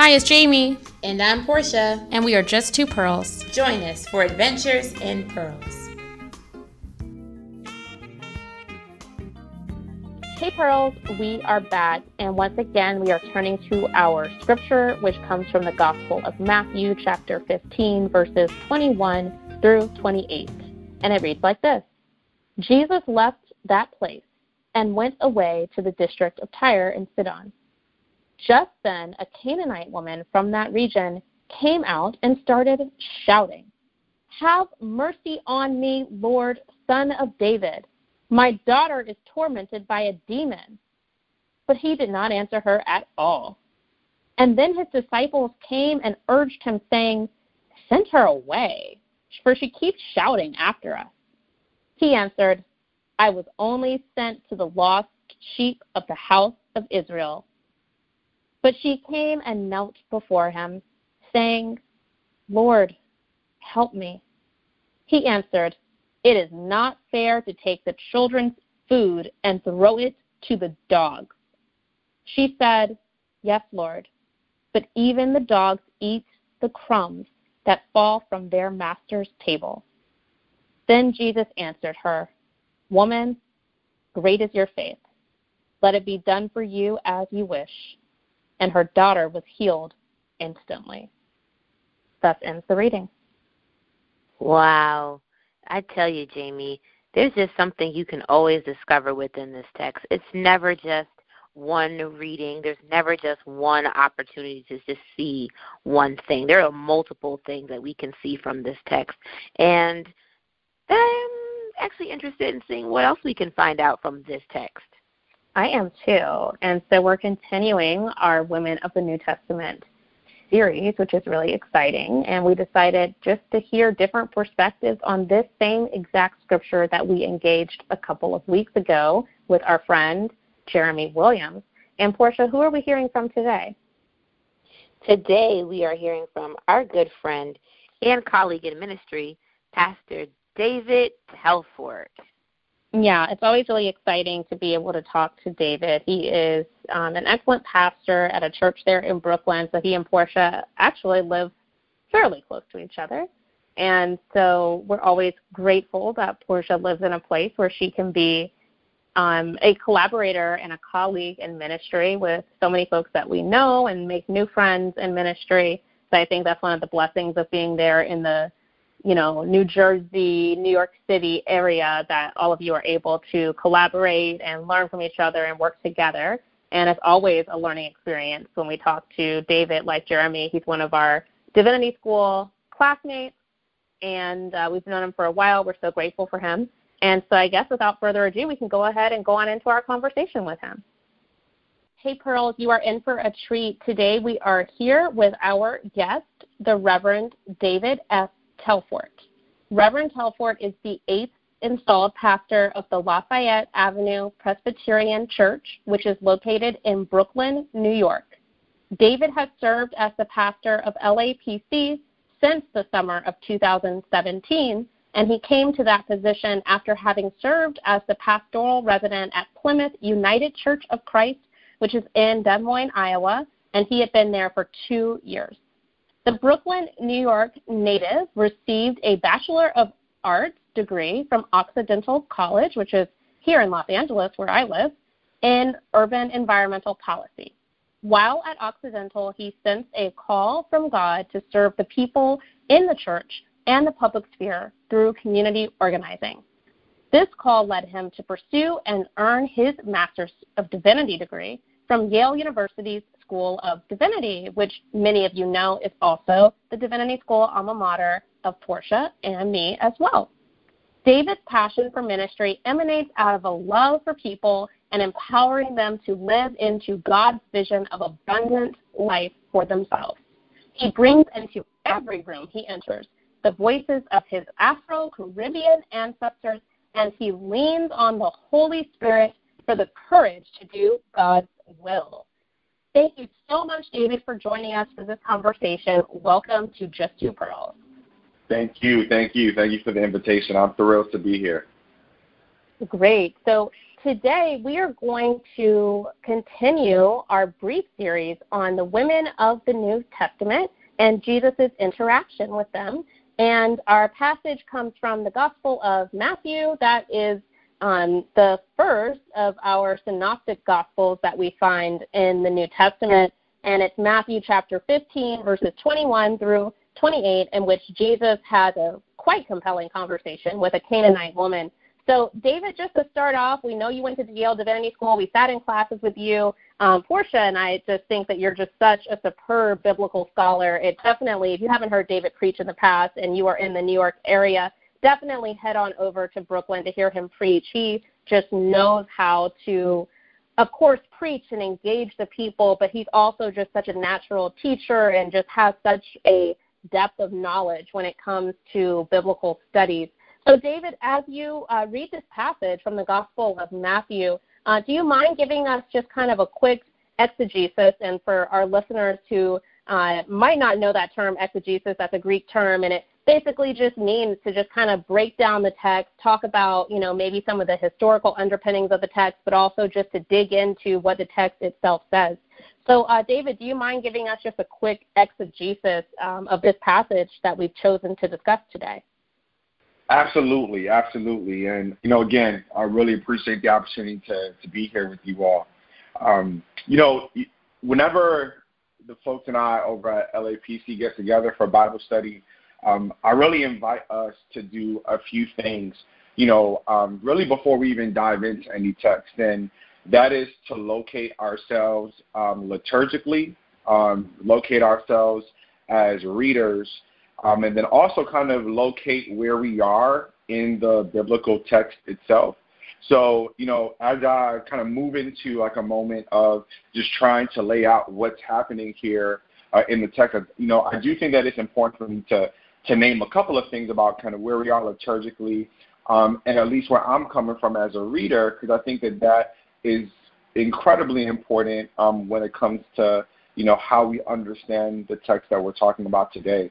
Hi, it's Jaimie. And I'm Porsha. And we are just two pearls. Join us for Adventures in Pearls. Hey Pearls, we are back, and once again we are turning to our scripture, which comes from the Gospel of Matthew, chapter 15, verses 21 through 28. And it reads like this Jesus left that place and went away to the district of Tyre and Sidon. Just then, a Canaanite woman from that region came out and started shouting, Have mercy on me, Lord, son of David. My daughter is tormented by a demon. But he did not answer her at all. And then his disciples came and urged him, saying, Send her away, for she keeps shouting after us. He answered, I was only sent to the lost sheep of the house of Israel. But she came and knelt before him, saying, Lord, help me. He answered, It is not fair to take the children's food and throw it to the dogs. She said, Yes, Lord, but even the dogs eat the crumbs that fall from their master's table. Then Jesus answered her, Woman, great is your faith. Let it be done for you as you wish and her daughter was healed instantly. Thus ends the reading. Wow. I tell you, Jaimie, there's just something you can always discover within this text. It's never just one reading. There's never just one opportunity to just see one thing. There are multiple things that we can see from this text. And I'm actually interested in seeing what else we can find out from this text. I am too. And so we're continuing our Women of the New Testament series, which is really exciting. And we decided just to hear different perspectives on this same exact scripture that we engaged a couple of weeks ago with our friend Jeremy Williams. And Porsha, who are we hearing from today? Today we are hearing from our good friend and colleague in ministry, Pastor David Telfort. Yeah, it's always really exciting to be able to talk to David. He is um, an excellent pastor at a church there in Brooklyn. So he and Porsha actually live fairly close to each other. And so we're always grateful that Porsha lives in a place where she can be um, a collaborator and a colleague in ministry with so many folks that we know and make new friends in ministry. So I think that's one of the blessings of being there in the you know, New Jersey, New York City area that all of you are able to collaborate and learn from each other and work together. And it's always a learning experience when we talk to David, like Jeremy. He's one of our Divinity School classmates, and uh, we've known him for a while. We're so grateful for him. And so I guess without further ado, we can go ahead and go on into our conversation with him. Hey, Pearls, you are in for a treat. Today we are here with our guest, the Reverend David F. Telfort. Reverend Telfort is the eighth installed pastor of the Lafayette Avenue Presbyterian Church, which is located in Brooklyn, New York. David has served as the pastor of LAPC since the summer of 2017, and he came to that position after having served as the pastoral resident at Plymouth United Church of Christ, which is in Des Moines, Iowa, and he had been there for two years. The Brooklyn, New York native received a Bachelor of Arts degree from Occidental College, which is here in Los Angeles, where I live, in urban environmental policy. While at Occidental, he sensed a call from God to serve the people in the church and the public sphere through community organizing. This call led him to pursue and earn his Master's of Divinity degree from Yale University's School of Divinity, which many of you know is also the Divinity School alma mater of Porsha and me as well. David's passion for ministry emanates out of a love for people and empowering them to live into God's vision of abundant life for themselves. He brings into every room he enters the voices of his Afro Caribbean ancestors, and he leans on the Holy Spirit for the courage to do God's will. Thank you so much, David, for joining us for this conversation. Welcome to Just Two Pearls. Thank you, thank you, thank you for the invitation. I'm thrilled to be here. Great. So today we are going to continue our brief series on the women of the New Testament and Jesus' interaction with them. And our passage comes from the Gospel of Matthew. That is um, the first of our synoptic Gospels that we find in the New Testament. And it's Matthew chapter 15, verses 21 through 28, in which Jesus has a quite compelling conversation with a Canaanite woman so, David, just to start off, we know you went to the Yale Divinity School. We sat in classes with you. Um, Porsha and I just think that you're just such a superb biblical scholar. It definitely, if you haven't heard David preach in the past and you are in the New York area, definitely head on over to Brooklyn to hear him preach. He just knows how to, of course, preach and engage the people, but he's also just such a natural teacher and just has such a depth of knowledge when it comes to biblical studies. So, David, as you uh, read this passage from the Gospel of Matthew, uh, do you mind giving us just kind of a quick exegesis? And for our listeners who uh, might not know that term, exegesis, that's a Greek term, and it basically just means to just kind of break down the text, talk about, you know, maybe some of the historical underpinnings of the text, but also just to dig into what the text itself says. So, uh, David, do you mind giving us just a quick exegesis um, of this passage that we've chosen to discuss today? Absolutely, absolutely. And, you know, again, I really appreciate the opportunity to, to be here with you all. Um, you know, whenever the folks and I over at LAPC get together for Bible study, um, I really invite us to do a few things, you know, um, really before we even dive into any text. And that is to locate ourselves um, liturgically, um, locate ourselves as readers um, and then also kind of locate where we are in the biblical text itself. So, you know, as I kind of move into like a moment of just trying to lay out what's happening here uh, in the text, you know, I do think that it's important for me to to name a couple of things about kind of where we are liturgically, um, and at least where I'm coming from as a reader, because I think that that is incredibly important um, when it comes to you know how we understand the text that we're talking about today.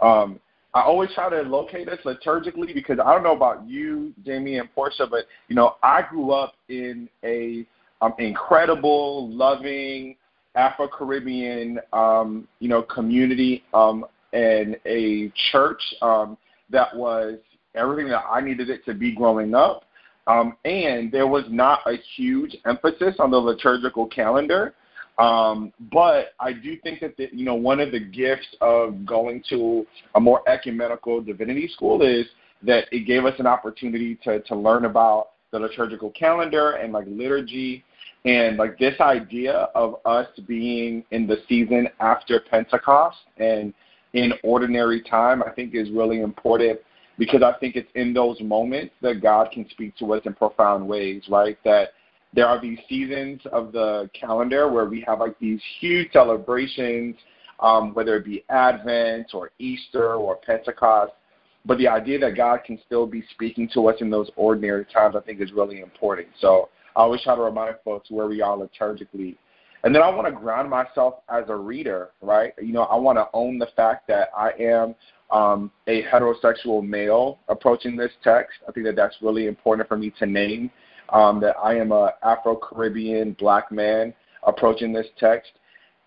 Um, I always try to locate us liturgically because I don't know about you, Jaimie and Porsha, but you know I grew up in a um, incredible, loving Afro Caribbean, um, you know, community um, and a church um, that was everything that I needed it to be growing up. Um, and there was not a huge emphasis on the liturgical calendar. Um, but I do think that the, you know one of the gifts of going to a more ecumenical divinity school is that it gave us an opportunity to to learn about the liturgical calendar and like liturgy and like this idea of us being in the season after Pentecost and in ordinary time, I think is really important because I think it's in those moments that God can speak to us in profound ways, right? That there are these seasons of the calendar where we have like these huge celebrations, um, whether it be Advent or Easter or Pentecost. But the idea that God can still be speaking to us in those ordinary times, I think, is really important. So I always try to remind folks where we are liturgically. And then I want to ground myself as a reader, right? You know, I want to own the fact that I am um, a heterosexual male approaching this text. I think that that's really important for me to name um, that I am a Afro Caribbean black man approaching this text,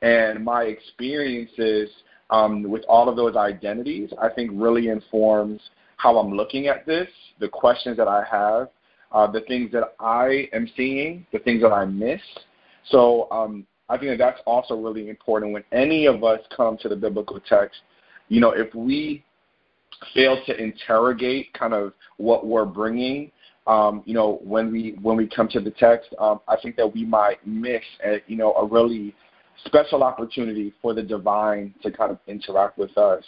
and my experiences um, with all of those identities, I think, really informs how I'm looking at this, the questions that I have, uh, the things that I am seeing, the things that I miss. So um, I think that that's also really important when any of us come to the biblical text. You know, if we fail to interrogate kind of what we're bringing um, you know, when we when we come to the text, um, I think that we might miss, a, you know, a really special opportunity for the divine to kind of interact with us.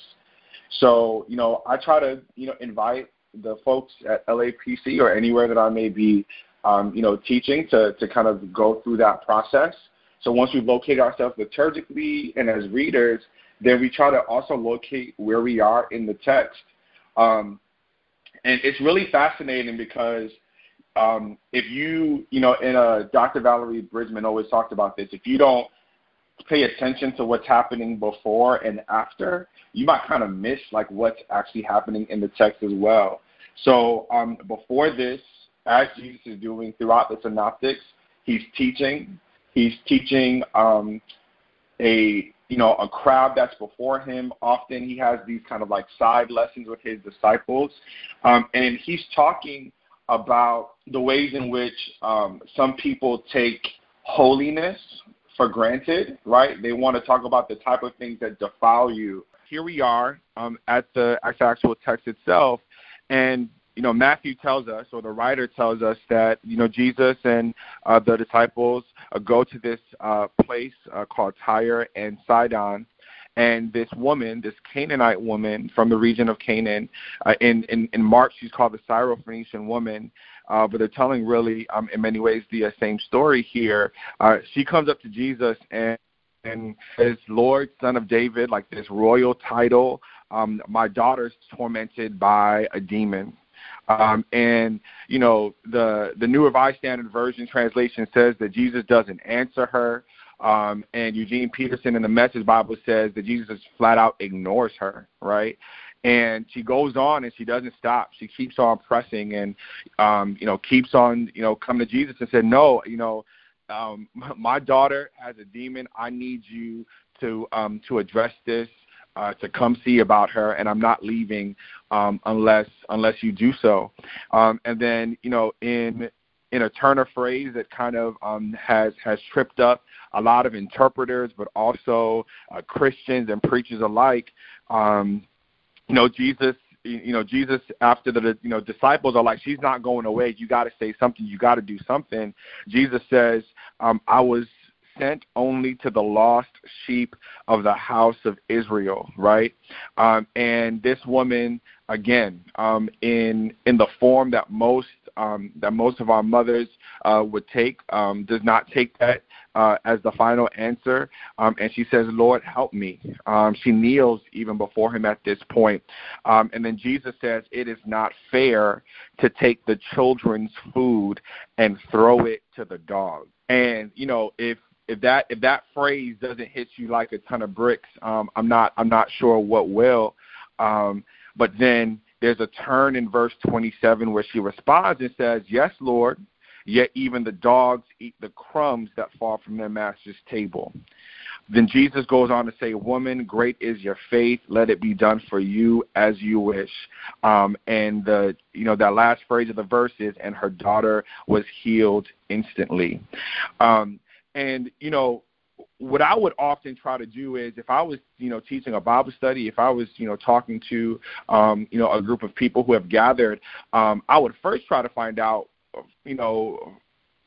So, you know, I try to, you know, invite the folks at LAPC or anywhere that I may be, um, you know, teaching to to kind of go through that process. So once we've located ourselves liturgically and as readers, then we try to also locate where we are in the text. Um, and it's really fascinating because um, if you, you know, Dr. Valerie Bridgeman always talked about this. If you don't pay attention to what's happening before and after, you might kind of miss like what's actually happening in the text as well. So um, before this, as Jesus is doing throughout the Synoptics, he's teaching. He's teaching um, a you know a crowd that's before him. Often he has these kind of like side lessons with his disciples, um, and he's talking about the ways in which um, some people take holiness for granted, right? They want to talk about the type of things that defile you. Here we are um, at the actual text itself, and you know Matthew tells us, or the writer tells us that you know Jesus and uh, the disciples uh, go to this uh, place uh, called Tyre and Sidon, and this woman, this Canaanite woman from the region of Canaan, uh, in, in in Mark she's called the Syrophoenician woman, uh, but they're telling really, um, in many ways, the same story here. Uh, she comes up to Jesus and and says, Lord, son of David, like this royal title. Um, my daughter's tormented by a demon. Um, and you know the the New Revised Standard Version translation says that Jesus doesn't answer her. Um, and Eugene Peterson in the Message Bible says that Jesus flat out ignores her, right? and she goes on and she doesn't stop. She keeps on pressing and um, you know keeps on you know coming to Jesus and said, no, you know, um, my daughter has a demon. I need you to um, to address this. Uh, to come see about her, and I'm not leaving um, unless unless you do so. Um, and then you know in in a turn of phrase that kind of um, has has tripped up a lot of interpreters, but also uh, Christians and preachers alike. Um, you know, Jesus you know jesus after the you know disciples are like she's not going away you got to say something you got to do something jesus says um i was sent only to the lost sheep of the house of israel right um and this woman again um in in the form that most um that most of our mothers uh would take um does not take that uh, as the final answer, um, and she says, "Lord, help me." Um, she kneels even before him at this point, um, and then Jesus says, "It is not fair to take the children's food and throw it to the dogs." And you know, if if that if that phrase doesn't hit you like a ton of bricks, um, I'm not I'm not sure what will. Um, but then there's a turn in verse 27 where she responds and says, "Yes, Lord." Yet even the dogs eat the crumbs that fall from their master's table. Then Jesus goes on to say, Woman, great is your faith. Let it be done for you as you wish. Um, and the you know that last phrase of the verse is, and her daughter was healed instantly. Um, and you know what I would often try to do is if I was, you know, teaching a Bible study, if I was, you know, talking to, um, you know, a group of people who have gathered, um, I would first try to find out you know,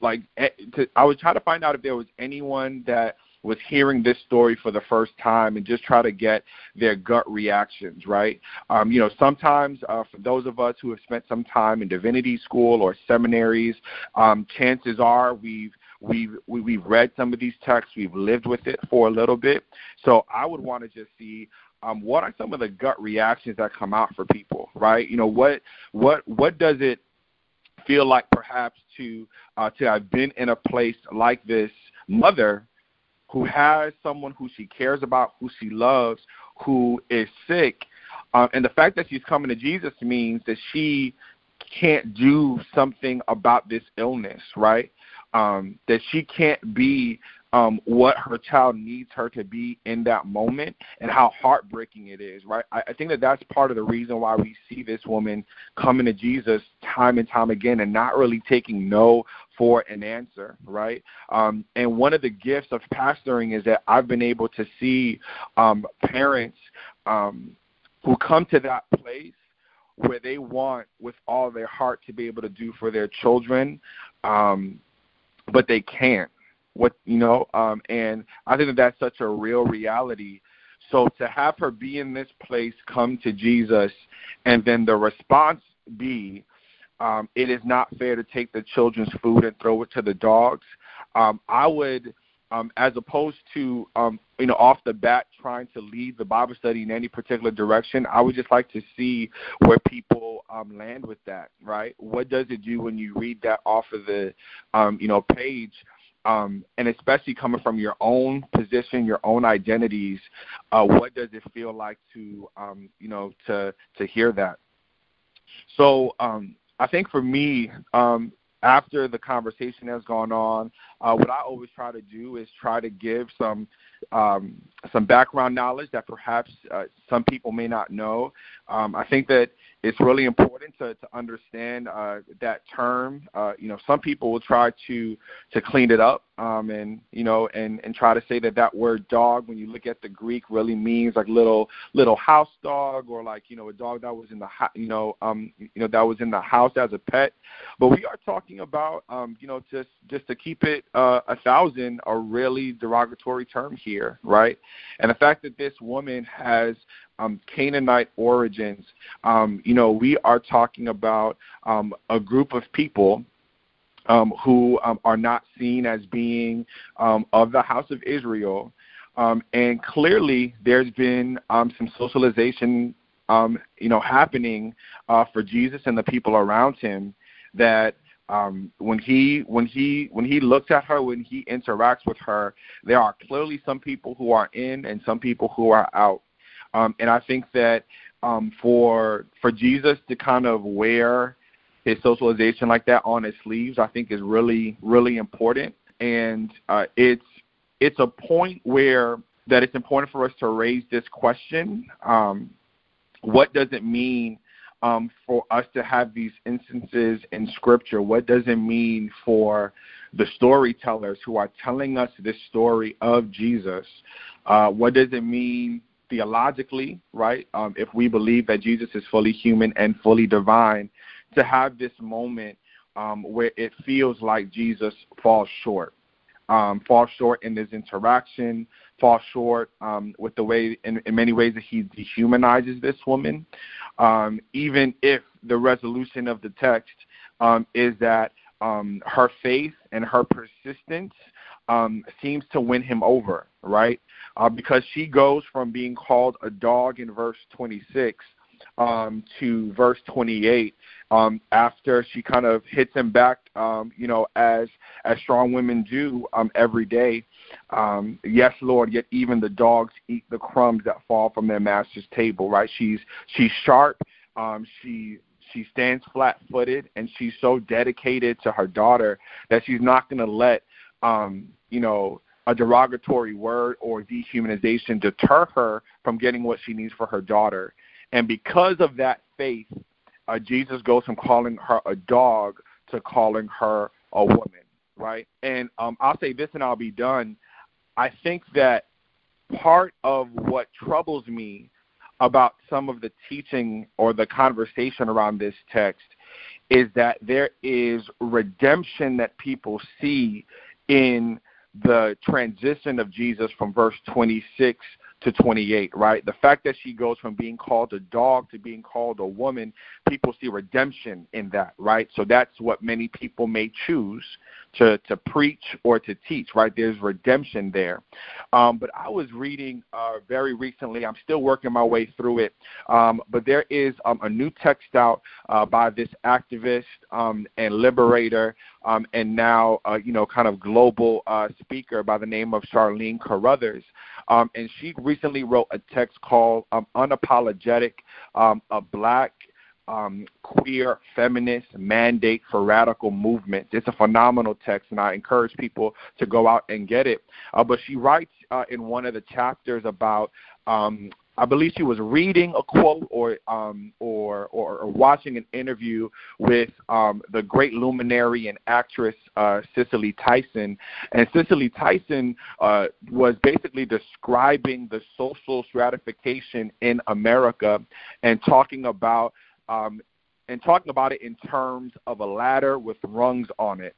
like eh, to, I was trying to find out if there was anyone that was hearing this story for the first time and just try to get their gut reactions, right? Um, you know, sometimes uh, for those of us who have spent some time in divinity school or seminaries, um, chances are we've we've we, we've read some of these texts, we've lived with it for a little bit. So I would want to just see um, what are some of the gut reactions that come out for people, right? You know, what what what does it feel like perhaps to uh, to have been in a place like this mother who has someone who she cares about, who she loves, who is sick, uh, and the fact that she's coming to Jesus means that she can't do something about this illness, right? Um, that she can't be um, what her child needs her to be in that moment and how heartbreaking it is, right? I, I think that that's part of the reason why we see this woman coming to Jesus time and time again and not really taking no for an answer, right? Um, and one of the gifts of pastoring is that I've been able to see um, parents um, who come to that place where they want with all their heart to be able to do for their children, um, but they can't. What you know um and i think that that's such a real reality. So to have her be in this place come to jesus and then the response be um it is not fair to take the children's food and throw it to the dogs. Um i would um as opposed to um you know off the bat trying to lead the bible study in any particular direction i would just like to see where people um land with that right what does it do when you read that off of the um you know page um, and especially coming from your own position, your own identities, uh, what does it feel like to, um, you know, to to hear that? So, um, I think for me, um, after the conversation has gone on, uh, what I always try to do is try to give some um, some background knowledge that perhaps uh, some people may not know. Um, I think that it's really important to, to understand uh, that term. Uh, you know, some people will try to to clean it up, um, and you know, and and try to say that that word dog, when you look at the Greek, really means like little little house dog, or like you know, a dog that was in the you know, um, you know, that was in the house as a pet. But we are talking about, um, you know, just just to keep it uh, a thousand, a really derogatory term here, right? And the fact that this woman has um, Canaanite origins, um, you know, we are talking about um, a group of people um, who um, are not seen as being um, of the house of Israel. Um, and clearly, there's been um, some socialization, um, you know, happening uh, for Jesus and the people around him. That um, when he when he when he looks at her, when he interacts with her, there are clearly some people who are in and some people who are out. Um, and I think that um, for for Jesus to kind of wear his socialization like that on his sleeves, I think is really really important. And uh, it's it's a point where that it's important for us to raise this question: um, What does it mean um, for us to have these instances in Scripture? What does it mean for the storytellers who are telling us this story of Jesus? Uh, what does it mean theologically, right? Um, if we believe that Jesus is fully human and fully divine, to have this moment um, where it feels like Jesus falls short, um, falls short in his interaction, falls short um, with the way, in, in many ways, that he dehumanizes this woman. Um, even if the resolution of the text um, is that um, her faith and her persistence um, seems to win him over, right? Uh, because she goes from being called a dog in verse 26 um, to verse 28 um, after she kind of hits him back, um, you know, as as strong women do um, every day. Um, yes, Lord. Yet even the dogs eat the crumbs that fall from their master's table. Right? She's she's sharp. Um, she she stands flat-footed, and she's so dedicated to her daughter that she's not going to let um, you know a derogatory word or dehumanization deter her from getting what she needs for her daughter. And because of that faith, uh, Jesus goes from calling her a dog to calling her a woman, right? And um, I'll say this and I'll be done. I think that part of what troubles me about some of the teaching or the conversation around this text is that there is redemption that people see in the transition of Jesus from verse 26 to 28, right? The fact that she goes from being called a dog to being called a woman, people see redemption in that, right? So that's what many people may choose to, to preach or to teach, right? There's redemption there. Um, but I was reading uh, very recently, I'm still working my way through it, um, but there is um, a new text out uh, by this activist um, and liberator um, and now, uh, you know, kind of global uh, speaker by the name of Charlene Carruthers. Um, and she recently wrote a text called um, Unapologetic, um, a Black um, queer feminist mandate for radical movements. It's a phenomenal text, and I encourage people to go out and get it. Uh, but she writes uh, in one of the chapters about um, I believe she was reading a quote or um, or, or, or watching an interview with um, the great luminary and actress uh, Cicely Tyson, and Cicely Tyson uh, was basically describing the social stratification in America and talking about um, and talking about it in terms of a ladder with rungs on it.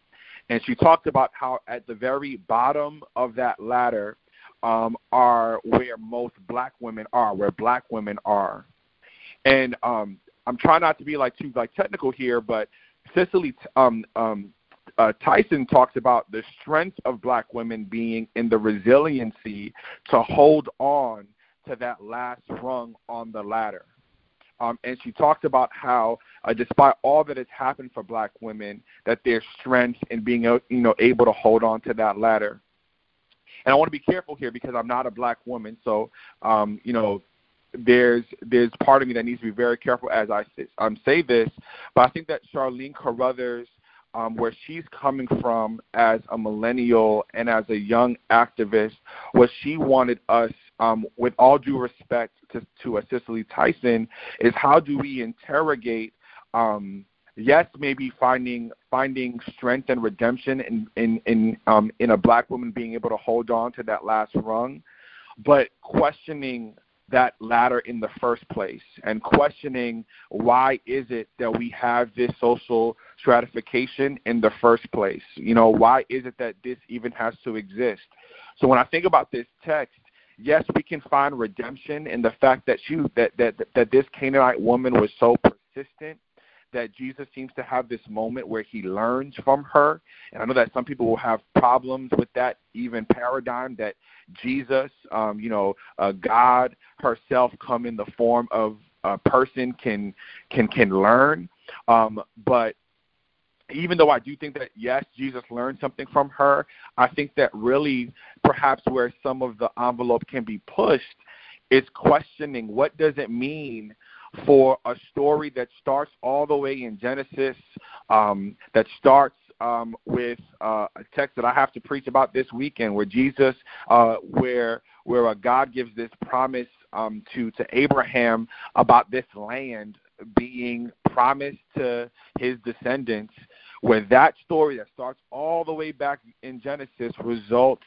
And she talked about how at the very bottom of that ladder um, are where most black women are, where black women are. And um, I'm trying not to be like too like technical here, but Cicely um, um, uh, Tyson talks about the strength of black women being in the resiliency to hold on to that last rung on the ladder. Um, and she talked about how, uh, despite all that has happened for black women, that their strength in being, you know, able to hold on to that ladder and I want to be careful here because I'm not a black woman. So, um, you know, there's there's part of me that needs to be very careful as I um, say this, but I think that Charlene Carruthers, um, where she's coming from as a millennial and as a young activist, what she wanted us, um, with all due respect to, to a Cicely Tyson, is how do we interrogate um, yes, maybe finding finding strength and redemption in in in um, in a black woman being able to hold on to that last rung, but questioning that ladder in the first place and questioning why is it that we have this social stratification in the first place? You know why is it that this even has to exist? So when i think about this text yes we can find redemption in the fact that she that that that this canaanite woman was so persistent that Jesus seems to have this moment where he learns from her. And I know that some people will have problems with that even paradigm that Jesus, um, you know, uh, God herself come in the form of a person can can can learn. Um, but even though I do think that yes, Jesus learned something from her, I think that really perhaps where some of the envelope can be pushed is questioning what does it mean for a story that starts all the way in Genesis, um, that starts um, with uh, a text that I have to preach about this weekend, where Jesus, uh, where where uh, God gives this promise um, to to Abraham about this land being promised to his descendants. Where that story that starts all the way back in Genesis results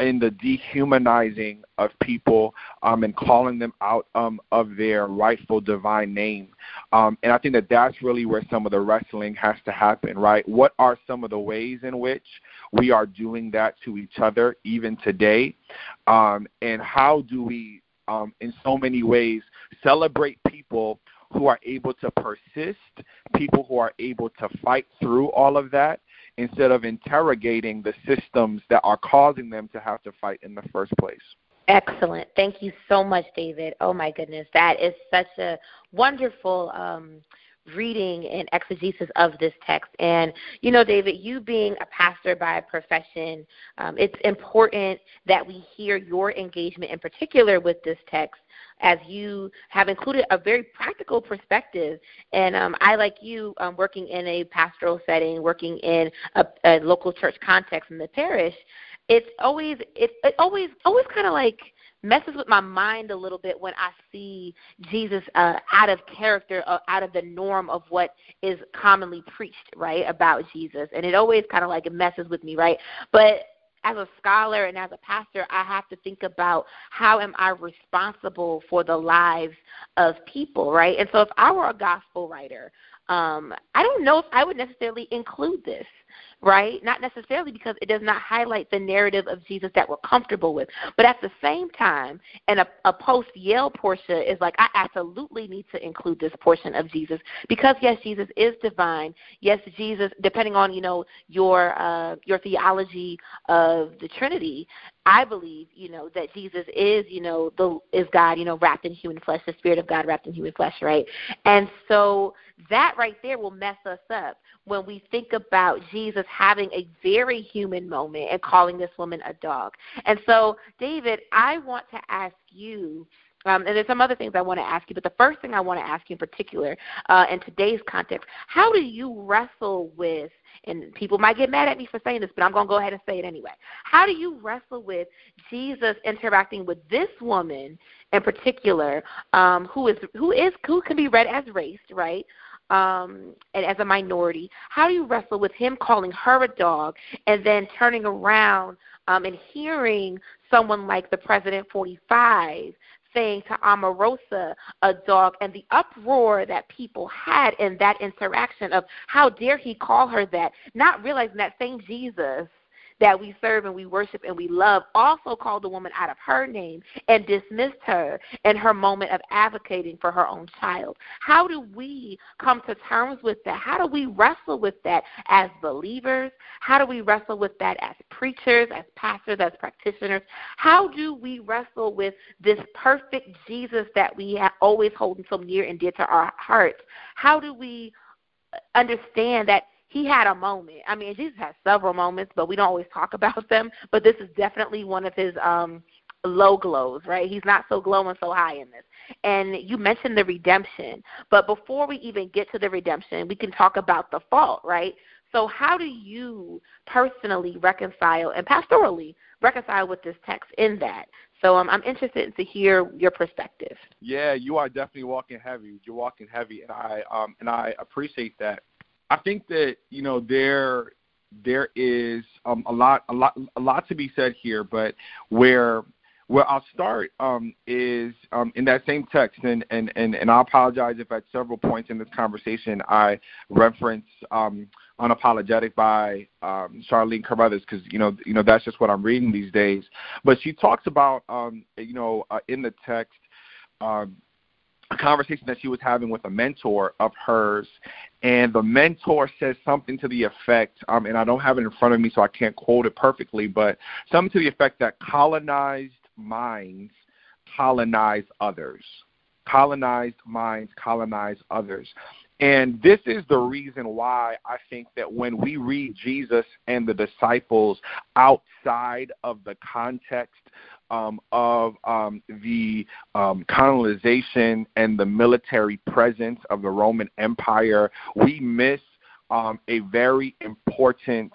in the dehumanizing of people um, and calling them out um, of their rightful divine name. Um, and I think that that's really where some of the wrestling has to happen, right? What are some of the ways in which we are doing that to each other even today? Um, and how do we, um, in so many ways, celebrate people who are able to persist, people who are able to fight through all of that, instead of interrogating the systems that are causing them to have to fight in the first place. Excellent. Thank you so much, David. Oh my goodness, that is such a wonderful um, reading and exegesis of this text. And you know, David, you being a pastor by profession, um, it's important that we hear your engagement in particular with this text as you have included a very practical perspective. And um, I, like you, um, working in a pastoral setting, working in a, a local church context in the parish, it's always it, it always always kind of like messes with my mind a little bit when I see Jesus uh, out of character, uh, out of the norm of what is commonly preached, right, about Jesus. And it always kind of like messes with me, right? But as a scholar and as a pastor, I have to think about how am I responsible for the lives of people, right? And so if I were a gospel writer, um, I don't know if I would necessarily include this right? Not necessarily because it does not highlight the narrative of Jesus that we're comfortable with. But at the same time, and a, a post Yale Porsha is like, I absolutely need to include this portion of Jesus because yes, Jesus is divine. Yes, Jesus, depending on you know your uh, your theology of the Trinity, I believe, you know, that Jesus is, you know, the is God, you know, wrapped in human flesh, the Spirit of God wrapped in human flesh, right? And so that right there will mess us up when we think about Jesus having a very human moment and calling this woman a dog. And so, David, I want to ask you um, and there's some other things I want to ask you, but the first thing I want to ask you in particular, uh, in today's context, how do you wrestle with, and people might get mad at me for saying this, but I'm going to go ahead and say it anyway. How do you wrestle with Jesus interacting with this woman in particular, um, who is who is who can be read as race, right? um, and as a minority, how do you wrestle with him calling her a dog and then turning around um, and hearing someone like the President 45 saying to Omarosa a dog and the uproar that people had in that interaction of how dare he call her that, not realizing that same Jesus that we serve and we worship and we love also called the woman out of her name and dismissed her in her moment of advocating for her own child. How do we come to terms with that? How do we wrestle with that as believers? How do we wrestle with that as preachers, as pastors, as practitioners? How do we wrestle with this perfect Jesus that we have always holding so near and dear to our hearts? How do we understand that he had a moment. I mean, Jesus had several moments, but we don't always talk about them. But this is definitely one of his um low glows, right? He's not so glowing so high in this. And you mentioned the redemption, but before we even get to the redemption, we can talk about the fault, right? So, how do you personally reconcile and pastorally reconcile with this text in that? So, um, I'm interested to hear your perspective. Yeah, you are definitely walking heavy. You're walking heavy, and I um, and I appreciate that. I think that you know there there is um, a lot a lot a lot to be said here, but where where I'll start um, is um, in that same text, and, and, and, and I apologize if at several points in this conversation I reference um, "Unapologetic" by um, Charlene Carruthers because you know you know that's just what I'm reading these days. But she talks about um, you know uh, in the text um, a conversation that she was having with a mentor of hers, and the mentor says something to the effect, um, and I don't have it in front of me, so I can't quote it perfectly, but something to the effect that colonized minds colonize others. Colonized minds colonize others. And this is the reason why I think that when we read Jesus and the disciples outside of the context um, of um, the um, colonization and the military presence of the Roman Empire, we miss um, a very important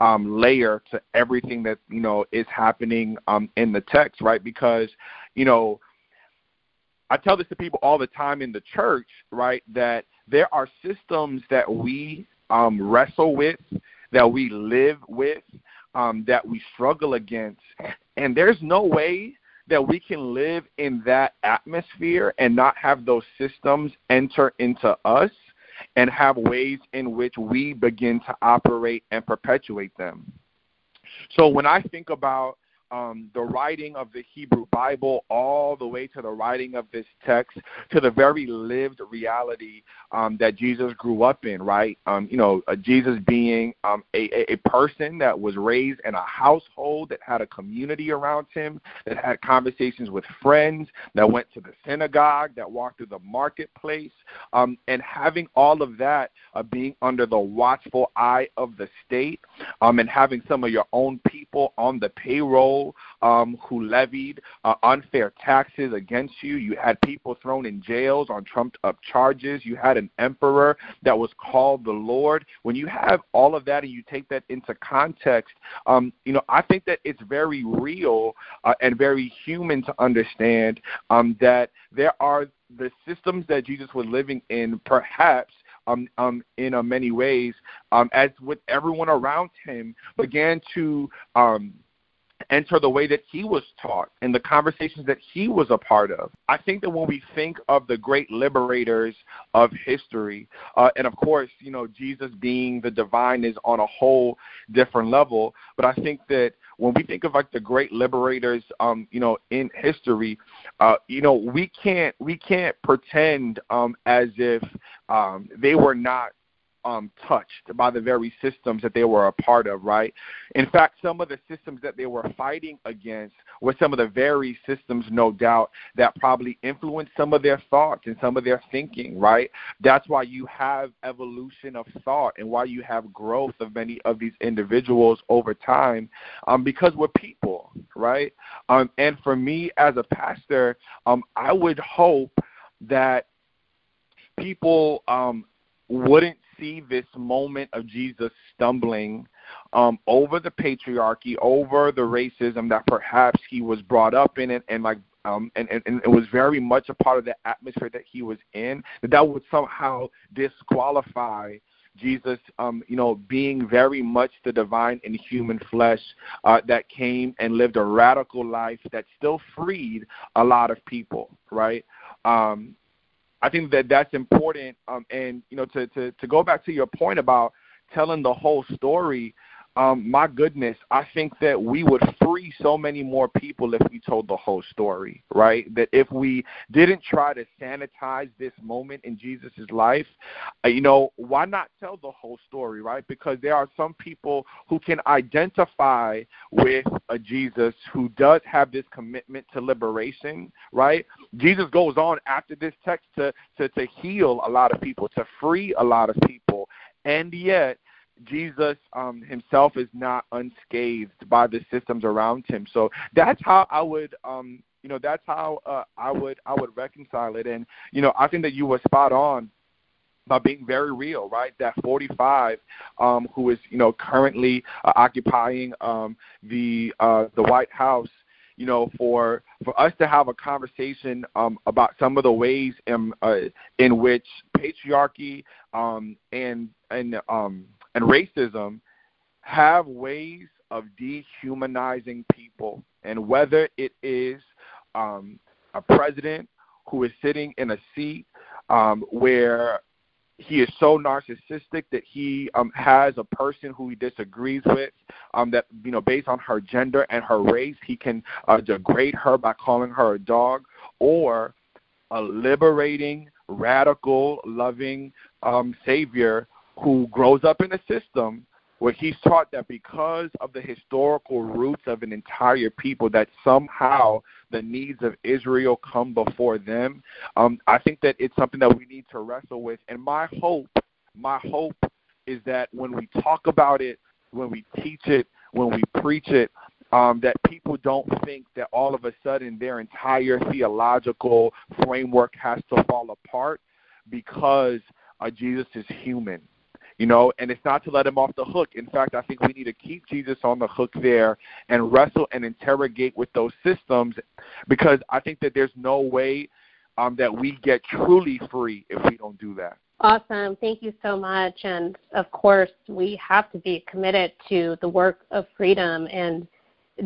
um, layer to everything that you know is happening um, in the text, right? Because you know, I tell this to people all the time in the church, right? That there are systems that we wrestle with, that we live with, um, that we struggle against, and there's no way that we can live in that atmosphere and not have those systems enter into us and have ways in which we begin to operate and perpetuate them. So when I think about um, the writing of the Hebrew Bible all the way to the writing of this text to the very lived reality um, that Jesus grew up in, right? Um, you know, uh, Jesus being um, a, a person that was raised in a household that had a community around him, that had conversations with friends, that went to the synagogue, that walked through the marketplace, um, and having all of that uh, being under the watchful eye of the state, um, and having some of your own people on the payroll um, who levied uh, unfair taxes against you. You had people thrown in jails on trumped up charges. You had an emperor that was called the Lord. When you have all of that and you take that into context, um, you know, I think that it's very real uh, and very human to understand um, that there are the systems that Jesus was living in, perhaps um, um, in uh, many ways, um, as with everyone around him, began to um, enter the way that he was taught and the conversations that he was a part of. I think that when we think of the great liberators of history, uh, and of course, you know, Jesus being the divine is on a whole different level, but I think that when we think of like the great liberators, um, you know, in history, uh, you know, we can't we can't pretend um, as if um, they were not um, touched by the very systems that they were a part of, right? In fact, some of the systems that they were fighting against were some of the very systems, no doubt, that probably influenced some of their thoughts and some of their thinking, right? That's why you have evolution of thought and why you have growth of many of these individuals over time, um, because we're people, right? Um, and for me as a pastor, um, I would hope that people um, wouldn't see this moment of Jesus stumbling um, over the patriarchy, over the racism that perhaps he was brought up in, and, and like um, and, and, and it was very much a part of the atmosphere that he was in, that that would somehow disqualify Jesus, um, you know, being very much the divine in human flesh uh, that came and lived a radical life that still freed a lot of people, right? Um, I think that that's important. Um, and you know, to, to to go back to your point about telling the whole story, um, my goodness, I think that we would free so many more people if we told the whole story, right? That if we didn't try to sanitize this moment in Jesus' life, uh, you know, why not tell the whole story, right? Because there are some people who can identify with a Jesus who does have this commitment to liberation, right? Jesus goes on after this text to, to, to heal a lot of people, to free a lot of people. And yet, Jesus um, himself is not unscathed by the systems around him. So that's how I would, um, you know, that's how uh, I would I would reconcile it. And you know, I think that you were spot on by being very real, right? That 45, um, who is you know currently uh, occupying um, the uh, the White House, you know, for for us to have a conversation um, about some of the ways in uh, in which patriarchy um, and and um, and racism have ways of dehumanizing people, and whether it is um, a president who is sitting in a seat um, where he is so narcissistic that he um, has a person who he disagrees with um, that you know based on her gender and her race he can uh, degrade her by calling her a dog or a liberating radical loving um, savior who grows up in a system where he's taught that because of the historical roots of an entire people that somehow the needs of Israel come before them. Um, I think that it's something that we need to wrestle with. And my hope, my hope is that when we talk about it, when we teach it, when we preach it, um, that people don't think that all of a sudden their entire theological framework has to fall apart because uh, Jesus is human you know, and it's not to let him off the hook. In fact, I think we need to keep Jesus on the hook there and wrestle and interrogate with those systems because I think that there's no way um, that we get truly free if we don't do that. Awesome. Thank you so much. And of course, we have to be committed to the work of freedom. And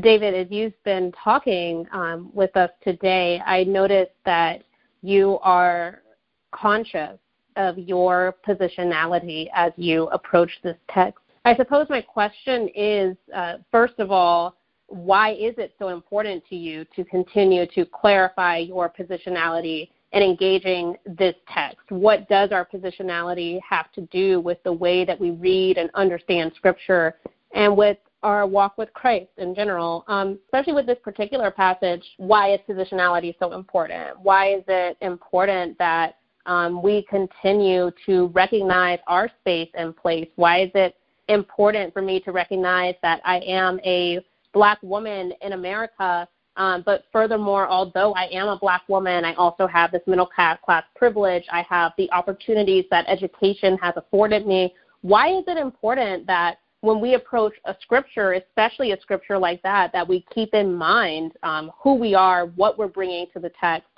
David, as you've been talking um, with us today, I noticed that you are conscious of your positionality as you approach this text. I suppose my question is uh, first of all, why is it so important to you to continue to clarify your positionality in engaging this text? What does our positionality have to do with the way that we read and understand Scripture and with our walk with Christ in general, um, especially with this particular passage? Why is positionality so important? Why is it important that um, we continue to recognize our space and place? Why is it important for me to recognize that I am a black woman in America? Um, but furthermore, although I am a black woman, I also have this middle class privilege. I have the opportunities that education has afforded me. Why is it important that when we approach a scripture, especially a scripture like that, that we keep in mind um, who we are, what we're bringing to the text,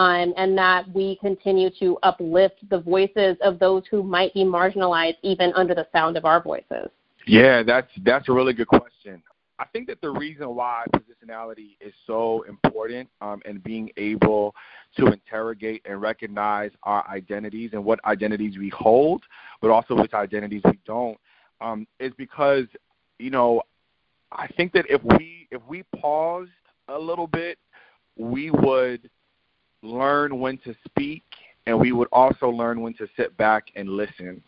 and that we continue to uplift the voices of those who might be marginalized even under the sound of our voices? Yeah, that's that's a really good question. I think that the reason why positionality is so important um, and being able to interrogate and recognize our identities and what identities we hold, but also which identities we don't, um, is because you know I think that if we if we paused a little bit, we would learn when to speak, and we would also learn when to sit back and listen.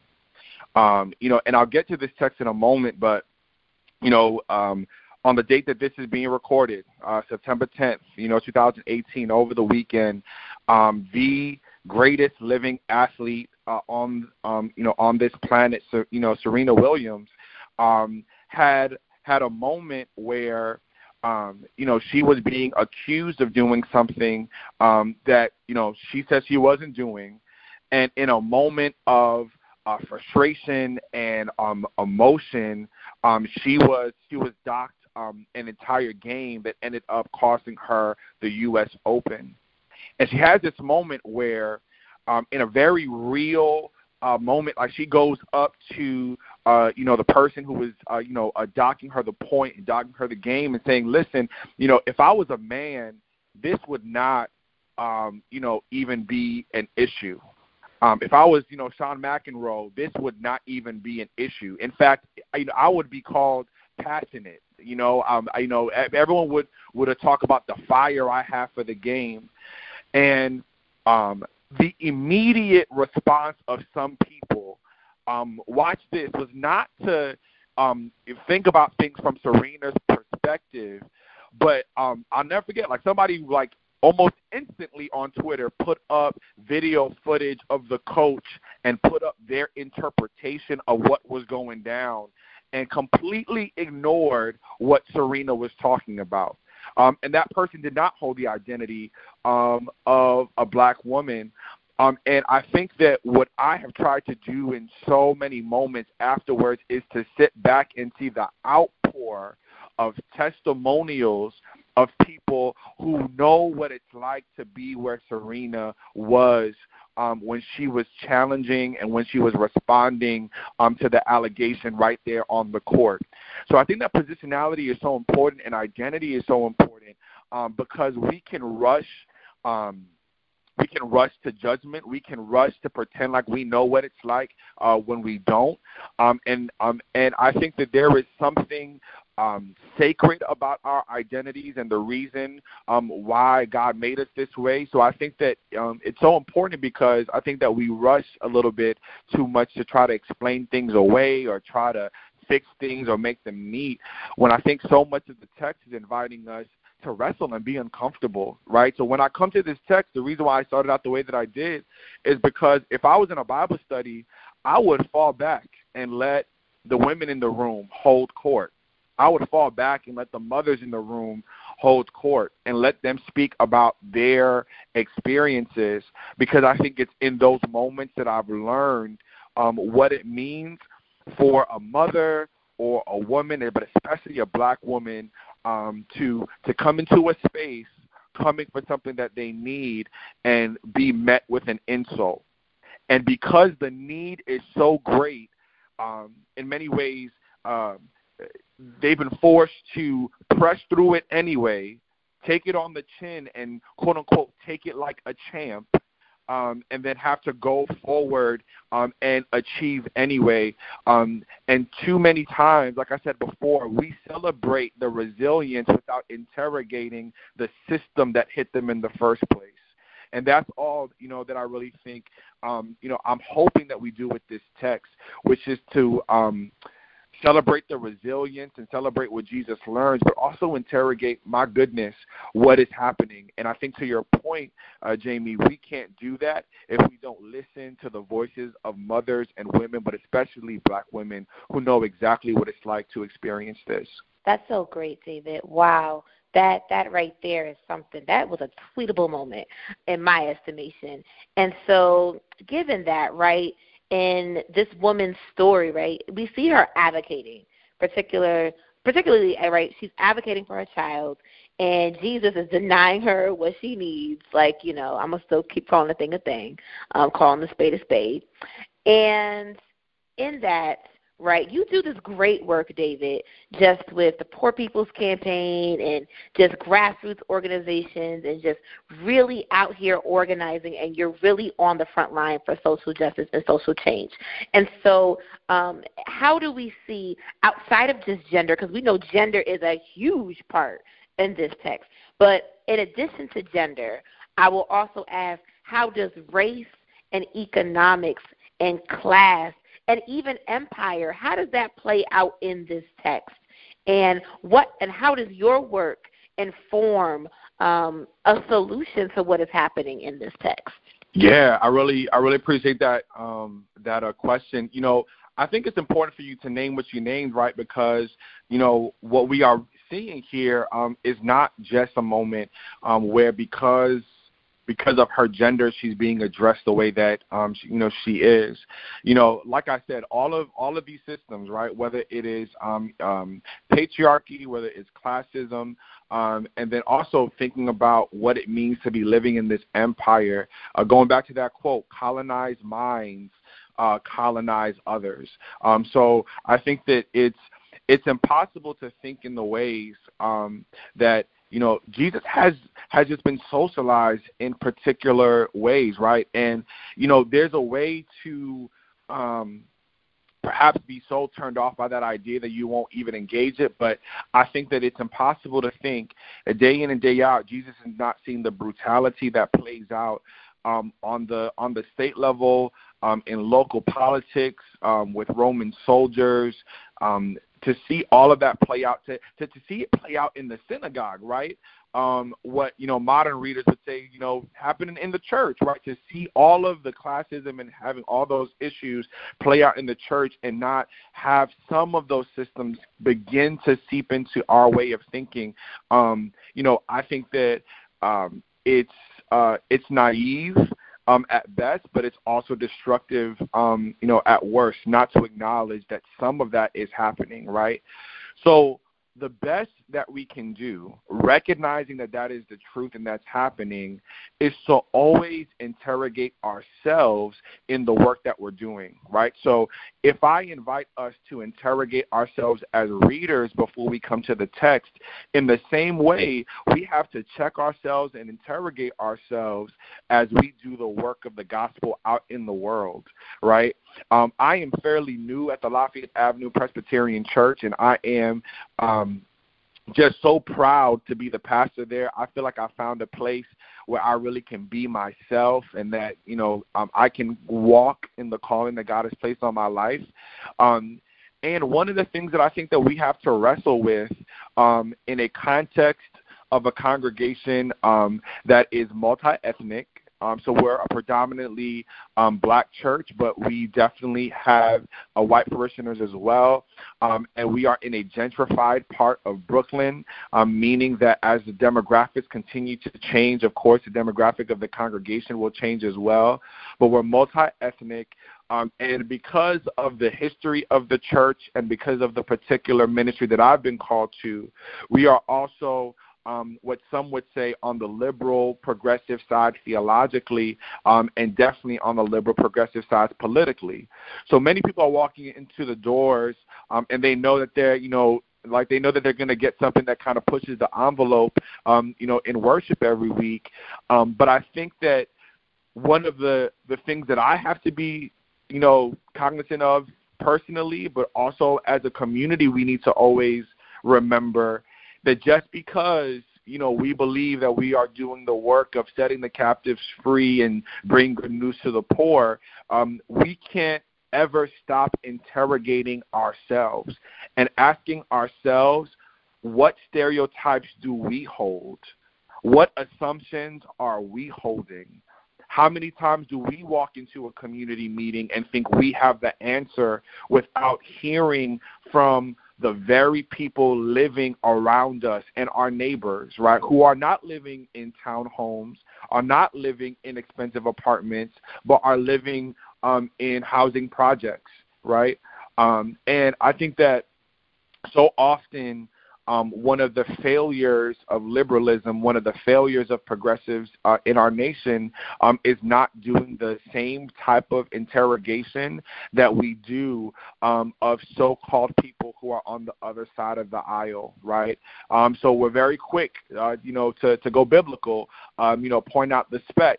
Um, you know, and I'll get to this text in a moment, but you know, um, on the date that this is being recorded, uh, September 10th, you know, 2018, over the weekend, um, the greatest living athlete uh, on, um, you know, on this planet, so, you know, Serena Williams, um, had had a moment where um, you know, she was being accused of doing something um, that, you know, she says she wasn't doing. And in a moment of uh, frustration and um, emotion, um, she was she was docked um, an entire game that ended up costing her the U.S. Open. And she has this moment where, um, in a very real uh, moment, like she goes up to uh, you know, the person who was, uh, you know, uh, docking her the point and docking her the game and saying, listen, you know, if I was a man, this would not, um, you know, even be an issue. Um, if I was, you know, John McEnroe, this would not even be an issue. In fact, I, you know, I would be called passionate. You know, um, I, you know, everyone would would talk about the fire I have for the game, and um, the immediate response of some people um, watch this was not to um, think about things from Serena's perspective, but um, I'll never forget like somebody like almost instantly on Twitter put up video footage of the coach and put up their interpretation of what was going down and completely ignored what Serena was talking about. Um, and that person did not hold the identity um, of a black woman. Um, and I think that what I have tried to do in so many moments afterwards is to sit back and see the outpour of testimonials of people who know what it's like to be where Serena was um, when she was challenging and when she was responding um, to the allegation right there on the court. So I think that positionality is so important and identity is so important um, because we can rush. Um, we can rush to judgment. We can rush to pretend like we know what it's like uh, when we don't. Um, and um, and I think that there is something um, sacred about our identities and the reason um, why God made us this way. So I think that um, it's so important because I think that we rush a little bit too much to try to explain things away or try to fix things or make them neat. When I think so much of the text is inviting us to wrestle and be uncomfortable, right? So when I come to this text, the reason why I started out the way that I did is because if I was in a Bible study, I would fall back and let the women in the room hold court I would fall back and let the mothers in the room hold court and let them speak about their experiences because I think it's in those moments that I've learned um, what it means for a mother or a woman, but especially a black woman, um, to to come into a space coming for something that they need and be met with an insult. And because the need is so great, um, in many ways, um, they've been forced to press through it anyway, take it on the chin, and quote unquote take it like a champ, um, and then have to go forward um, and achieve anyway. Um, and too many times, like I said before, we celebrate the resilience without interrogating the system that hit them in the first place. And that's all you know that I really think. Um, you know, I'm hoping that we do with this text, which is to um, celebrate the resilience and celebrate what Jesus learns, but also interrogate, my goodness, what is happening. And I think to your point, uh, Jaimie, we can't do that if we don't listen to the voices of mothers and women, but especially black women who know exactly what it's like to experience this. That's so great, David. Wow. That that right there is something that was a tweetable moment in my estimation. And so given that, right, in this woman's story, right, we see her advocating, particular, particularly, uh, right, she's advocating for her child, and Jesus is denying her what she needs. Like, you know, I'm gonna still keep calling the thing a thing, um, calling the spade a spade, and in that, right? You do this great work, David, just with the Poor People's Campaign and just grassroots organizations and just really out here organizing, and you're really on the front line for social justice and social change. And so, um, how do we see outside of just gender, because we know gender is a huge part in this text, but in addition to gender, I will also ask how does race and economics and class and even empire. How does that play out in this text? And what and how does your work inform um, a solution to what is happening in this text? Yeah, I really I really appreciate that um, that uh, question. You know, I think it's important for you to name what you named, right? Because you know what we are seeing here um, is not just a moment um, where because because of her gender, she's being addressed the way that um, she, you know she is. You know, like I said, all of all of these systems, right? Whether it is um, um, patriarchy, whether it's classism, um, and then also thinking about what it means to be living in this empire. Uh, going back to that quote, "Colonize minds uh, colonize others. Um, so I think that it's it's impossible to think in the ways um, that you know jesus has has just been socialized in particular ways right? And you know there's a way to um perhaps be so turned off by that idea that you won't even engage it but i think that it's impossible to think that day in and day out jesus is not seeing the brutality that plays out um on the on the state level um in local politics um with roman soldiers um to see all of that play out, to, to, to see it play out in the synagogue, right? um, what you know modern readers would say, you know, happening in the church, right? To see all of the classism and having all those issues play out in the church, and not have some of those systems begin to seep into our way of thinking. Um, you know, I think that um, it's uh, it's naive um, at best, but it's also destructive, um, you know, at worst, not to acknowledge that some of that is happening, right? So the best that we can do, recognizing that that is the truth and that's happening, is to always interrogate ourselves in the work that we're doing, right? So if I invite us to interrogate ourselves as readers before we come to the text, in the same way, we have to check ourselves and interrogate ourselves as we do the work of the gospel out in the world, right? Um, I am fairly new at the Lafayette Avenue Presbyterian Church, and I am. Um, just so proud to be the pastor there. I feel like I found a place where I really can be myself and that, you know, um, I can walk in the calling that God has placed on my life. Um, and one of the things that I think that we have to wrestle with um, in a context of a congregation um, that is multi ethnic, um, so we're a predominantly um, black church, but we definitely have uh, white parishioners as well. Um, and we are in a gentrified part of Brooklyn, um, meaning that as the demographics continue to change, of course, the demographic of the congregation will change as well. But we're multi ethnic. Um, and because of the history of the church and because of the particular ministry that I've been called to, we are also um, what some would say on the liberal progressive side theologically, um, and definitely on the liberal progressive side politically. So many people are walking into the doors, um, and they know that they're, you know, like they know that they're going to get something that kind of pushes the envelope, um, you know, in worship every week. Um, but I think that one of the the things that I have to be, you know, cognizant of personally, but also as a community, we need to always remember that just because you know we believe that we are doing the work of setting the captives free and bringing good news to the poor, um, we can't ever stop interrogating ourselves and asking ourselves what stereotypes do we hold? What assumptions are we holding? How many times do we walk into a community meeting and think we have the answer without hearing from the very people living around us and our neighbors, right, who are not living in townhomes, are not living in expensive apartments, but are living um, in housing projects, right? Um, and I think that so often um, one of the failures of liberalism, one of the failures of progressives uh, in our nation um, is not doing the same type of interrogation that we do um, of so called people who are on the other side of the aisle, right? Um, so we're very quick, uh, you know, to, to go biblical, um, you know, point out the speck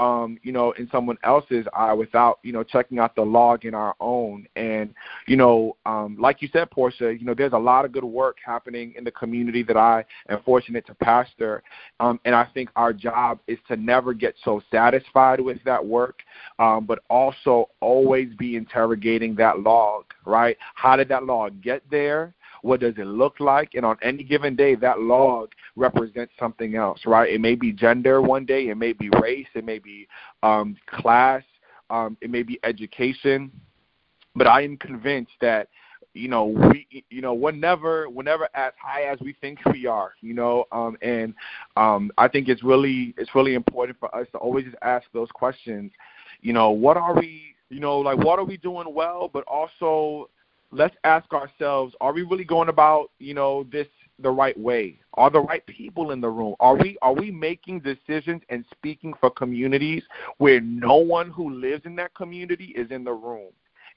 um, you know, in someone else's eye without, you know, checking out the log in our own. And, you know, um, like you said, Porsha, you know, there's a lot of good work happening in the community that I am fortunate to pastor. Um, and I think our job is to never get so satisfied with that work, um, but also always be interrogating that log, right? How did that log get there? What does it look like? And on any given day, that log represents something else, right? It may be gender one day, it may be race, it may be um, class, um, it may be education. But I am convinced that you know we you know we're never we're never as high as we think we are you know um and um i think it's really it's really important for us to always just ask those questions you know what are we you know like what are we doing well but also let's ask ourselves, are we really going about, you know, this the right way? Are the right people in the room? Are we are we making decisions and speaking for communities where no one who lives in that community is in the room?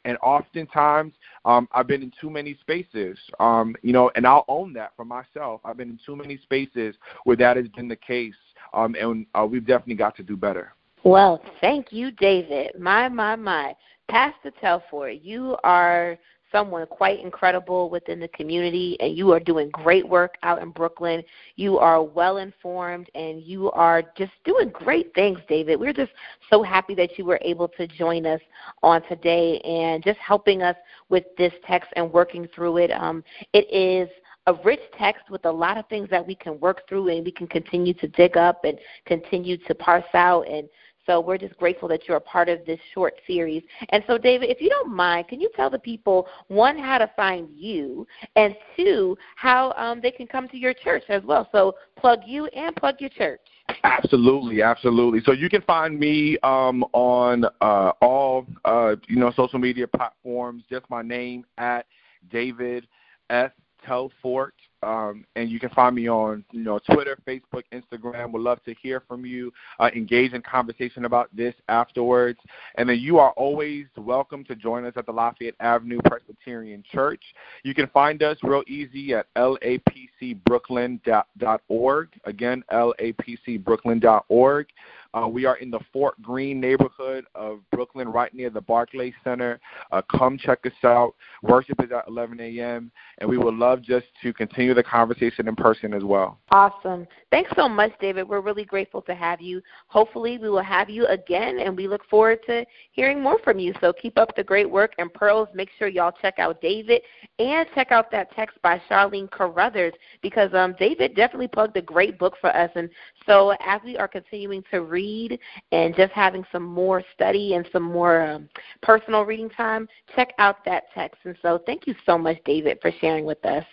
And oftentimes, um, I've been in too many spaces, um, you know, and I'll own that for myself. I've been in too many spaces where that has been the case, um, and uh, we've definitely got to do better. Well, thank you, David. My, my, my. Pastor Telfort, you are someone quite incredible within the community, and you are doing great work out in Brooklyn. You are well informed, and you are just doing great things, David. We're just so happy that you were able to join us on today and just helping us with this text and working through it. Um, it is a rich text with a lot of things that we can work through and we can continue to dig up and continue to parse out and so we're just grateful that you're a part of this short series. And so, David, if you don't mind, can you tell the people, one, how to find you, and two, how um, they can come to your church as well? So plug you and plug your church. Absolutely, absolutely. So you can find me um, on uh, all uh, you know social media platforms. Just my name at David F. Telfort. Um, and you can find me on you know Twitter, Facebook, Instagram. Would love to hear from you, uh, engage in conversation about this afterwards. And then you are always welcome to join us at the Lafayette Avenue Presbyterian Church. You can find us real easy at lapcbrooklyn.org. Again, lapcbrooklyn.org. Uh, we are in the Fort Greene neighborhood of Brooklyn, right near the Barclay Center. Uh, come check us out. Worship is at 11 a.m., and we would love just to continue the conversation in person as well. Awesome. Thanks so much, David. We're really grateful to have you. Hopefully, we will have you again, and we look forward to hearing more from you. So keep up the great work. And Pearls, make sure y'all check out David and check out that text by Charlene Carruthers because um, David definitely plugged a great book for us. And so as we are continuing to read, read and just having some more study and some more um, personal reading time, check out that text. And so thank you so much, David, for sharing with us.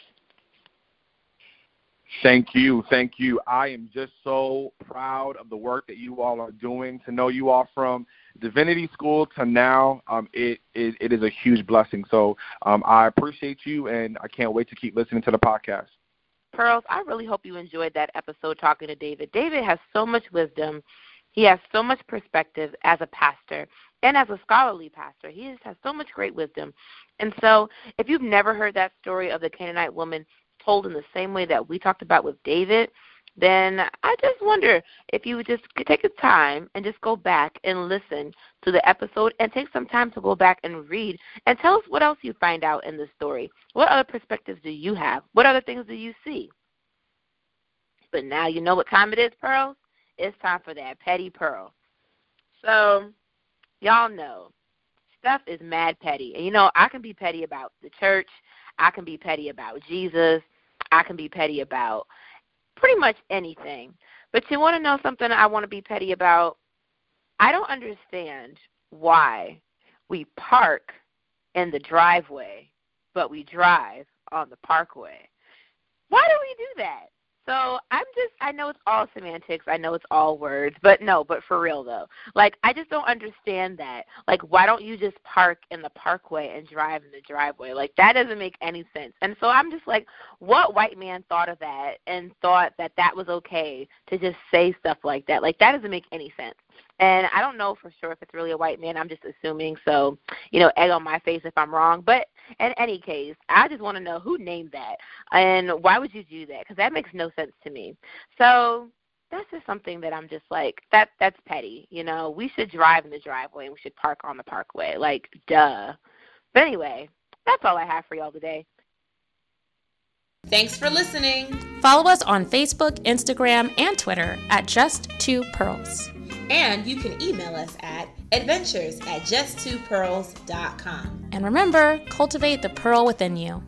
Thank you. Thank you. I am just so proud of the work that you all are doing. To know you all from divinity school to now, um, it, it, it is a huge blessing. So um, I appreciate you, and I can't wait to keep listening to the podcast. Pearls, I really hope you enjoyed that episode talking to David. David has so much wisdom he has so much perspective as a pastor and as a scholarly pastor. He just has so much great wisdom. And so, if you've never heard that story of the Canaanite woman told in the same way that we talked about with David, then I just wonder if you would just take the time and just go back and listen to the episode and take some time to go back and read and tell us what else you find out in the story. What other perspectives do you have? What other things do you see? But now you know what time it is, Pearls it's time for that petty pearl. So, y'all know, stuff is mad petty. And you know, I can be petty about the church, I can be petty about Jesus, I can be petty about pretty much anything. But you want to know something I want to be petty about? I don't understand why we park in the driveway, but we drive on the parkway. Why do we do that? So I'm just I know it's all semantics, I know it's all words, but no, but for real though. Like I just don't understand that. Like why don't you just park in the parkway and drive in the driveway? Like that doesn't make any sense. And so I'm just like what white man thought of that and thought that that was okay to just say stuff like that? Like that doesn't make any sense. And I don't know for sure if it's really a white man. I'm just assuming. So, you know, egg on my face if I'm wrong. But in any case, I just want to know who named that and why would you do that? Because that makes no sense to me. So that's just something that I'm just like that. That's petty. You know, we should drive in the driveway and we should park on the parkway. Like, duh. But anyway, that's all I have for y'all today. Thanks for listening. Follow us on Facebook, Instagram, and Twitter at Just Two Pearls. And you can email us at adventures at justtwopearls.com. And remember, cultivate the pearl within you.